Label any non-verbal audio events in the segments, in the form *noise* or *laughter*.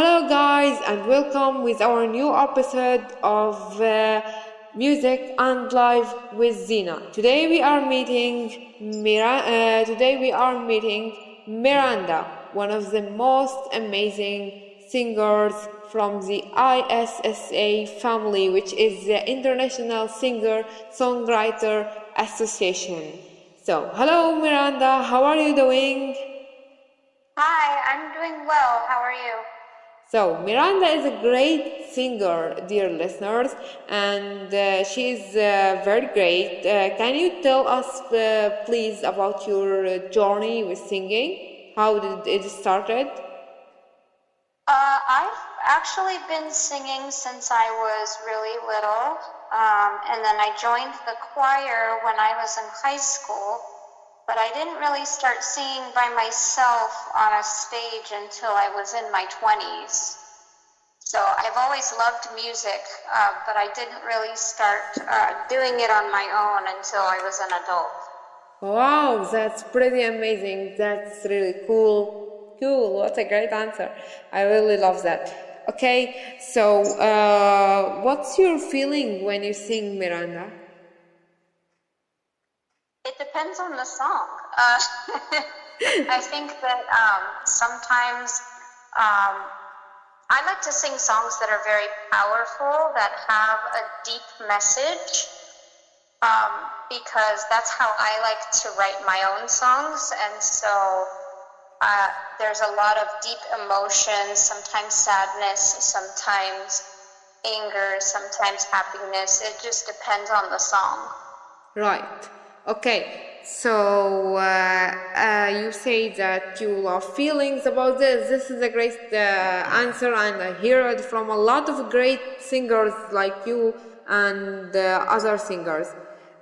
Hello, guys, and welcome with our new episode of uh, Music and Live with Zina. Today we are meeting Mira- uh, Today we are meeting Miranda, one of the most amazing singers from the ISSA family, which is the International Singer Songwriter Association. So, hello, Miranda. How are you doing? Hi, I'm doing well. How are you? So, Miranda is a great singer, dear listeners, and uh, she is uh, very great. Uh, can you tell us, uh, please, about your uh, journey with singing? How did it started? Uh, I've actually been singing since I was really little, um, and then I joined the choir when I was in high school. But I didn't really start singing by myself on a stage until I was in my 20s. So I've always loved music, uh, but I didn't really start uh, doing it on my own until I was an adult. Wow, that's pretty amazing. That's really cool. Cool. What a great answer. I really love that. Okay, so uh, what's your feeling when you sing Miranda? Depends on the song. Uh, *laughs* I think that um, sometimes um, I like to sing songs that are very powerful, that have a deep message, um, because that's how I like to write my own songs. And so uh, there's a lot of deep emotions, sometimes sadness, sometimes anger, sometimes happiness. It just depends on the song. Right. Okay. So uh, uh, you say that you love feelings about this. This is a great uh, answer, and I hear it from a lot of great singers like you and uh, other singers.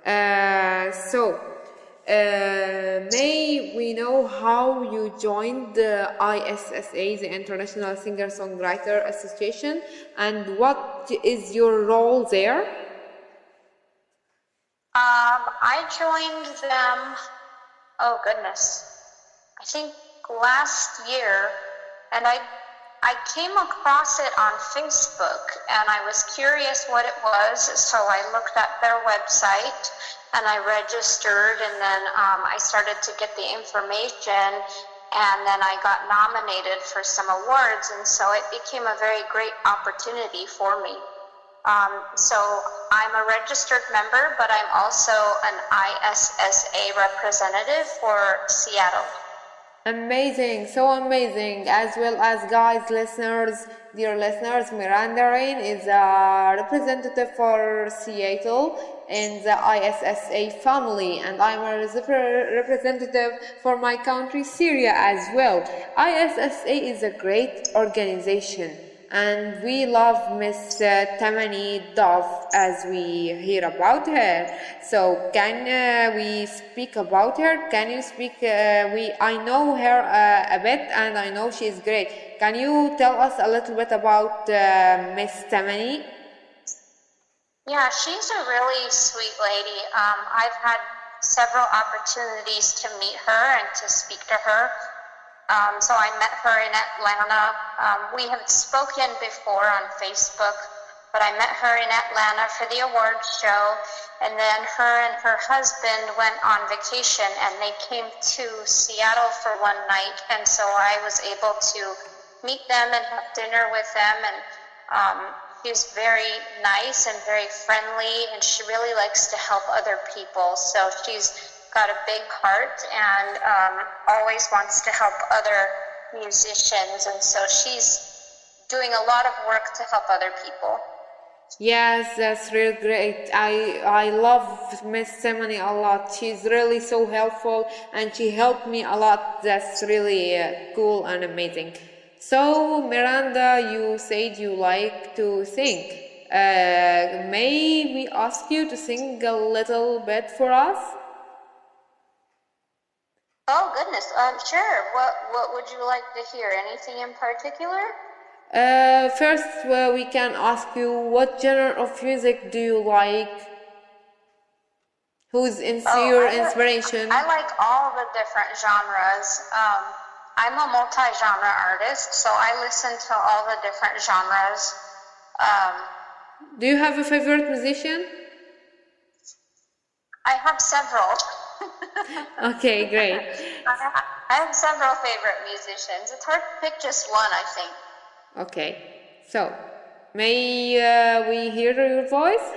Uh, so, uh, may we know how you joined the ISSA, the International Singer Songwriter Association, and what is your role there? Um, I joined them, oh goodness, I think last year, and I, I came across it on Facebook, and I was curious what it was, so I looked at their website, and I registered, and then um, I started to get the information, and then I got nominated for some awards, and so it became a very great opportunity for me. Um, so I'm a registered member, but I'm also an ISSA representative for Seattle. Amazing, so amazing, as well as guys, listeners, dear listeners, Miranda Raine is a representative for Seattle in the ISSA family, and I'm a representative for my country, Syria, as well. ISSA is a great organization and we love Miss uh, Tamani Dove as we hear about her. So can uh, we speak about her? Can you speak? Uh, we I know her uh, a bit, and I know she's great. Can you tell us a little bit about uh, Miss Tamani? Yeah, she's a really sweet lady. Um, I've had several opportunities to meet her and to speak to her. Um, so I met her in Atlanta. Um, we have spoken before on Facebook, but I met her in Atlanta for the awards show. And then her and her husband went on vacation and they came to Seattle for one night. And so I was able to meet them and have dinner with them. And um, she's very nice and very friendly, and she really likes to help other people. So she's got a big heart and um, always wants to help other musicians, and so she's doing a lot of work to help other people. Yes, that's really great. I I love Miss Semani a lot. She's really so helpful, and she helped me a lot. That's really uh, cool and amazing. So Miranda, you said you like to sing. Uh, may we ask you to sing a little bit for us? Oh goodness, um, sure. What what would you like to hear? Anything in particular? Uh, first, well, we can ask you what genre of music do you like? Who's in Oh, your I like- inspiration? I like all the different genres. Um, I'm a multi-genre artist, so I listen to all the different genres. Um, Do you have a favorite musician? I have several. Okay, great. *laughs* I have several favorite musicians. It's hard to pick just one, I think. Okay, so may uh, we hear your voice?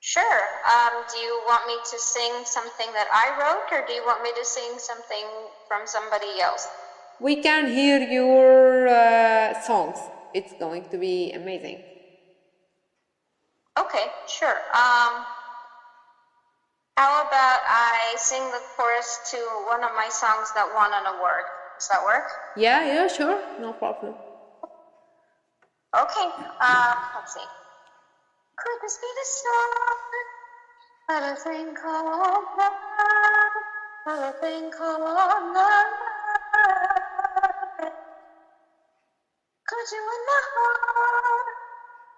Sure. Um, do you want me to sing something that I wrote, or do you want me to sing something from somebody else? We can hear your uh, songs. It's going to be amazing. Okay, sure. Um, how about I sing the chorus to one of my songs that won an award? Does that work? Yeah, yeah, sure, no problem. Okay. Uh, let's see. Could this be the song of a thing called love? Of a thing called love? Could you win my heart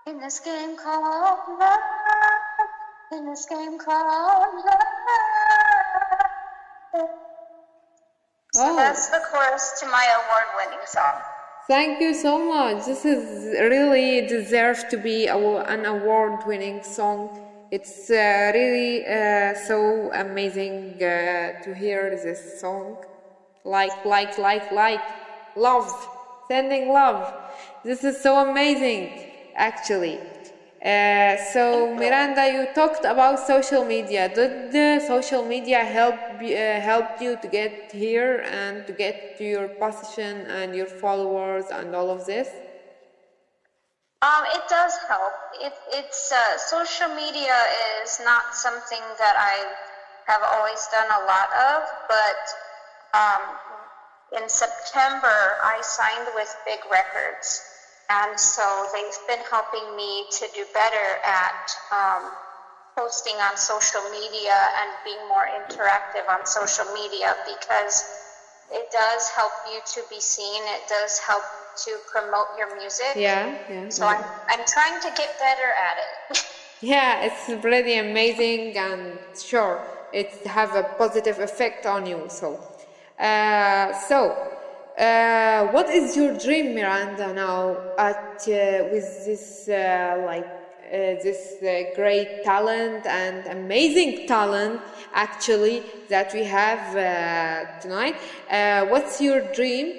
in this game called love? In this game called love? So Oh. that's the chorus to my award-winning song. Thank you so much. This is really deserved to be a, an award-winning song. It's uh, really uh, so amazing uh, to hear this song. Like, like, like, like, love, sending love. This is so amazing, actually. Uh, so Miranda, you talked about social media. Did the social media help uh, help you to get here and to get to your position and your followers and all of this? Um, it does help. It, it's uh, social media is not something that I have always done a lot of, but um, in September I signed with Big Records, and so they've been helping me to do better at um, posting on social media and being more interactive on social media because it does help you to be seen. It does help to promote your music. Yeah, yeah. So I'm, I'm trying to get better at it. *laughs* Yeah, it's pretty amazing and sure it have a positive effect on you. So, uh, so uh, what is your dream, Miranda? Now at uh, with this uh, like uh, this uh, great talent and amazing talent actually that we have tonight. What's your dream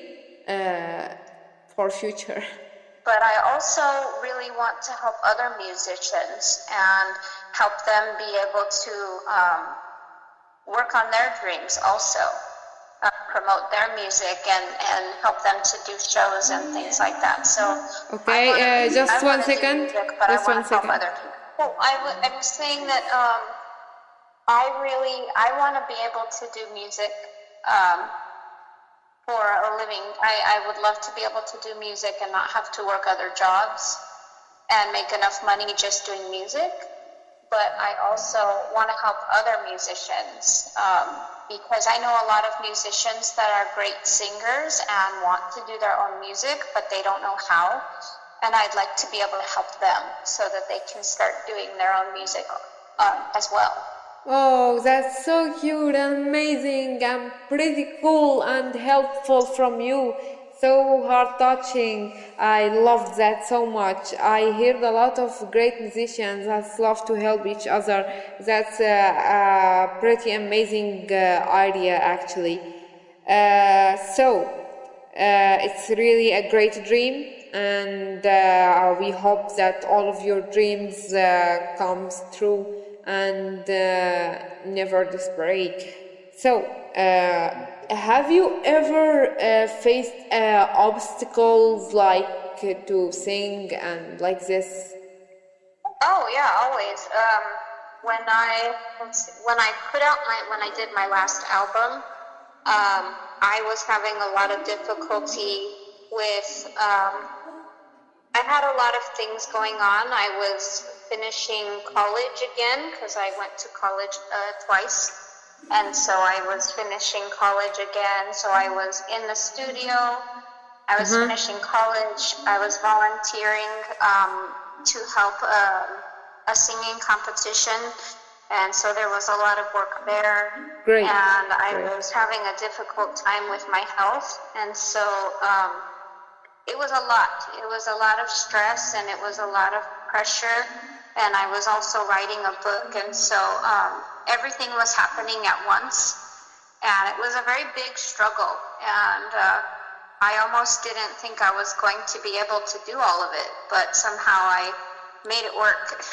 for future? *laughs* but I also really want to help other musicians and help them be able to um, work on their dreams also. Uh, promote their music and, and help them to do shows and things like that. So, Okay, wanna- uh, just one second. music, Just I one want to help second. other people. Well, I, w- I was saying that um, I really I want to be able to do music um, for a living. I, I would love to be able to do music and not have to work other jobs and make enough money just doing music. But I also want to help other musicians um, because I know a lot of musicians that are great singers and want to do their own music, but they don't know how. And I'd like to be able to help them so that they can start doing their own music um, as well. Oh, that's so cute and amazing and pretty cool and helpful from you. So heart touching. I loved that so much. I heard a lot of great musicians that love to help each other. That's a, a pretty amazing uh, idea, actually. Uh, so, uh, it's really a great dream, and uh, we hope that all of your dreams uh, comes true and uh, never disbreak. So, uh, have you ever uh, faced uh, obstacles like uh, to sing and like this? Oh yeah, always. Um, when I when I put out my when I did my last album, um, I was having a lot of difficulty with. Um, I had a lot of things going on. I was finishing college again because I went to college uh, twice, and so I was finishing college again. So I was in the studio. I was finishing college. I was volunteering um, to help um, a singing competition, and so there was a lot of work there. Great, And I great. was having a difficult time with my health, and so um, it was a lot. It was a lot of stress, and it was a lot of pressure. And I was also writing a book, and so um, everything was happening at once, and it was a very big struggle. And uh, I almost didn't think I was going to be able to do all of it, but somehow I made it work. *laughs*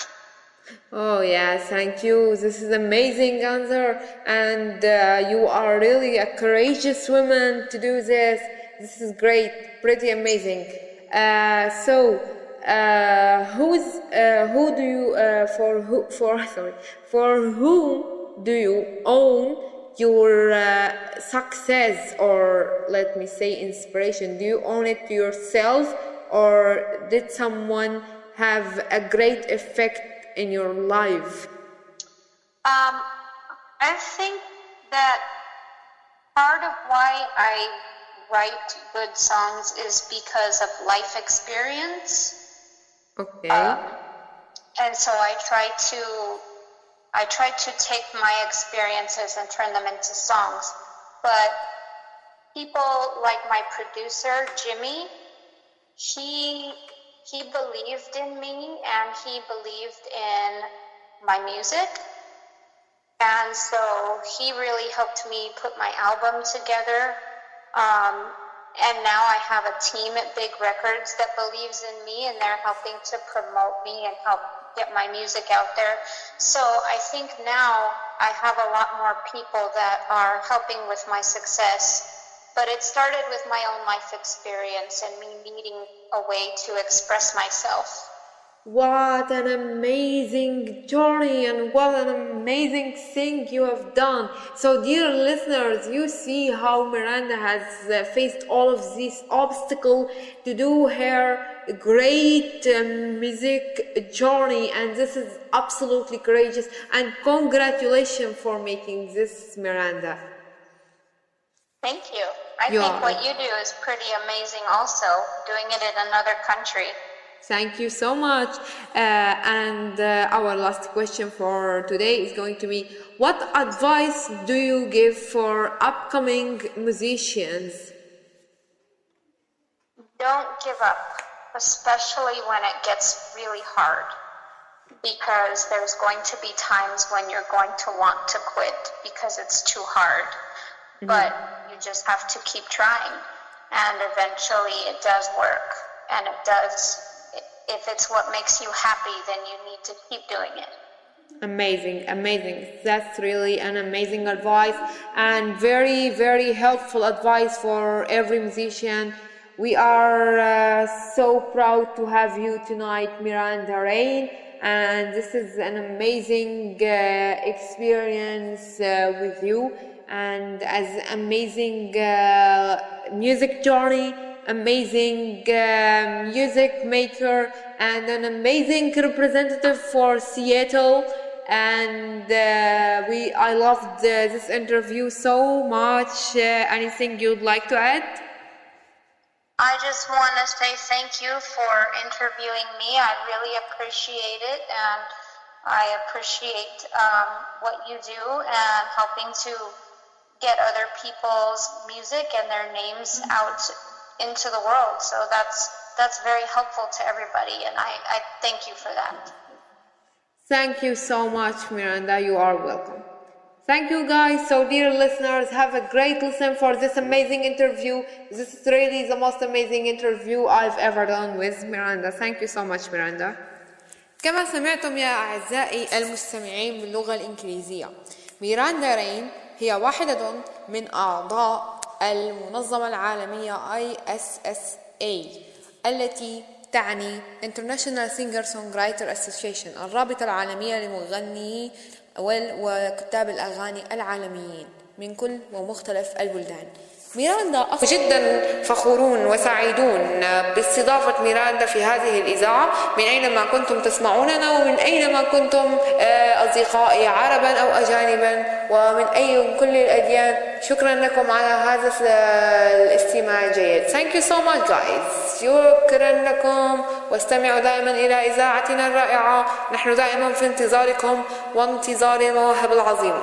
Oh yes, thank you. This is amazing answer, and uh, you are really a courageous woman to do this. This is great, pretty amazing. Uh, so, uh, who's uh, who do you uh, for who for *laughs* sorry for whom do you own your uh, success or let me say inspiration? Do you own it to yourself, or did someone have a great effect in your life? Um, I think that part of why I write good songs is because of life experience. Okay. and so I try to I try to take my experiences and turn them into songs. But people like my producer Jimmy, he he believed in me and he believed in my music. And so he really helped me put my album together. Um, and now I have a team at Big Records that believes in me and they're helping to promote me and help get my music out there. So I think now I have a lot more people that are helping with my success. But it started with my own life experience and me needing a way to express myself. What an amazing journey and what an amazing thing you have done. So, dear listeners, you see how Miranda has uh, faced all of these obstacles to do her great um, music journey, and this is absolutely courageous. And congratulations for making this, Miranda. Thank you. I You think are. what you do is pretty amazing also, doing it in another country. Thank you so much. Uh, and uh, our last question for today is going to be What advice do you give for upcoming musicians? Don't give up, especially when it gets really hard, because there's going to be times when you're going to want to quit because it's too hard. But you just have to keep trying, and eventually it does work, and it does. If it's what makes you happy, then you need to keep doing it. Amazing, amazing. That's really an amazing advice and very, very helpful advice for every musician. We are uh, so proud to have you tonight, Miranda Raine, and this is an amazing uh, experience uh, with you and as amazing uh, music journey amazing uh, music maker and an amazing representative for Seattle. And uh, we I loved uh, this interview so much. Uh, anything you'd like to add? I just want to say thank you for interviewing me. I really appreciate it, and I appreciate um, what you do and helping to get other people's music and their names out into the world. So that's that's very helpful to everybody, and I, I thank you for that. Thank you so much, Miranda. You are welcome. Thank you, guys. So, dear listeners, have a great listen for this amazing interview. This is really the most amazing interview I've ever done with Miranda. Thank you so much, Miranda. كما سمعتم يا أعزائي المستمعين باللغة الإنجليزية ميراندا رين هي واحدة من أعضاء المنظمة العالمية ISSA التي تعني International Singer Songwriter Association الرابطة العالمية لمغني وكتاب الأغاني العالميين من كل ومختلف البلدان. ميراندا أصلاً جدا فخورون وسعيدون باستضافة ميراندا في هذه الإذاعة. من أينما كنتم تسمعوننا ومن أينما كنتم آه، أصدقائي عربا أو أجانبا. ومن أي كل الأديان شكرا لكم على هذا ال- الاستماع الجيد. Thank you so much guys. شكرا لكم. واستمعوا دائما إلى إذاعتنا الرائعة. نحن دائما في انتظاركم وانتظار المواهب العظيمة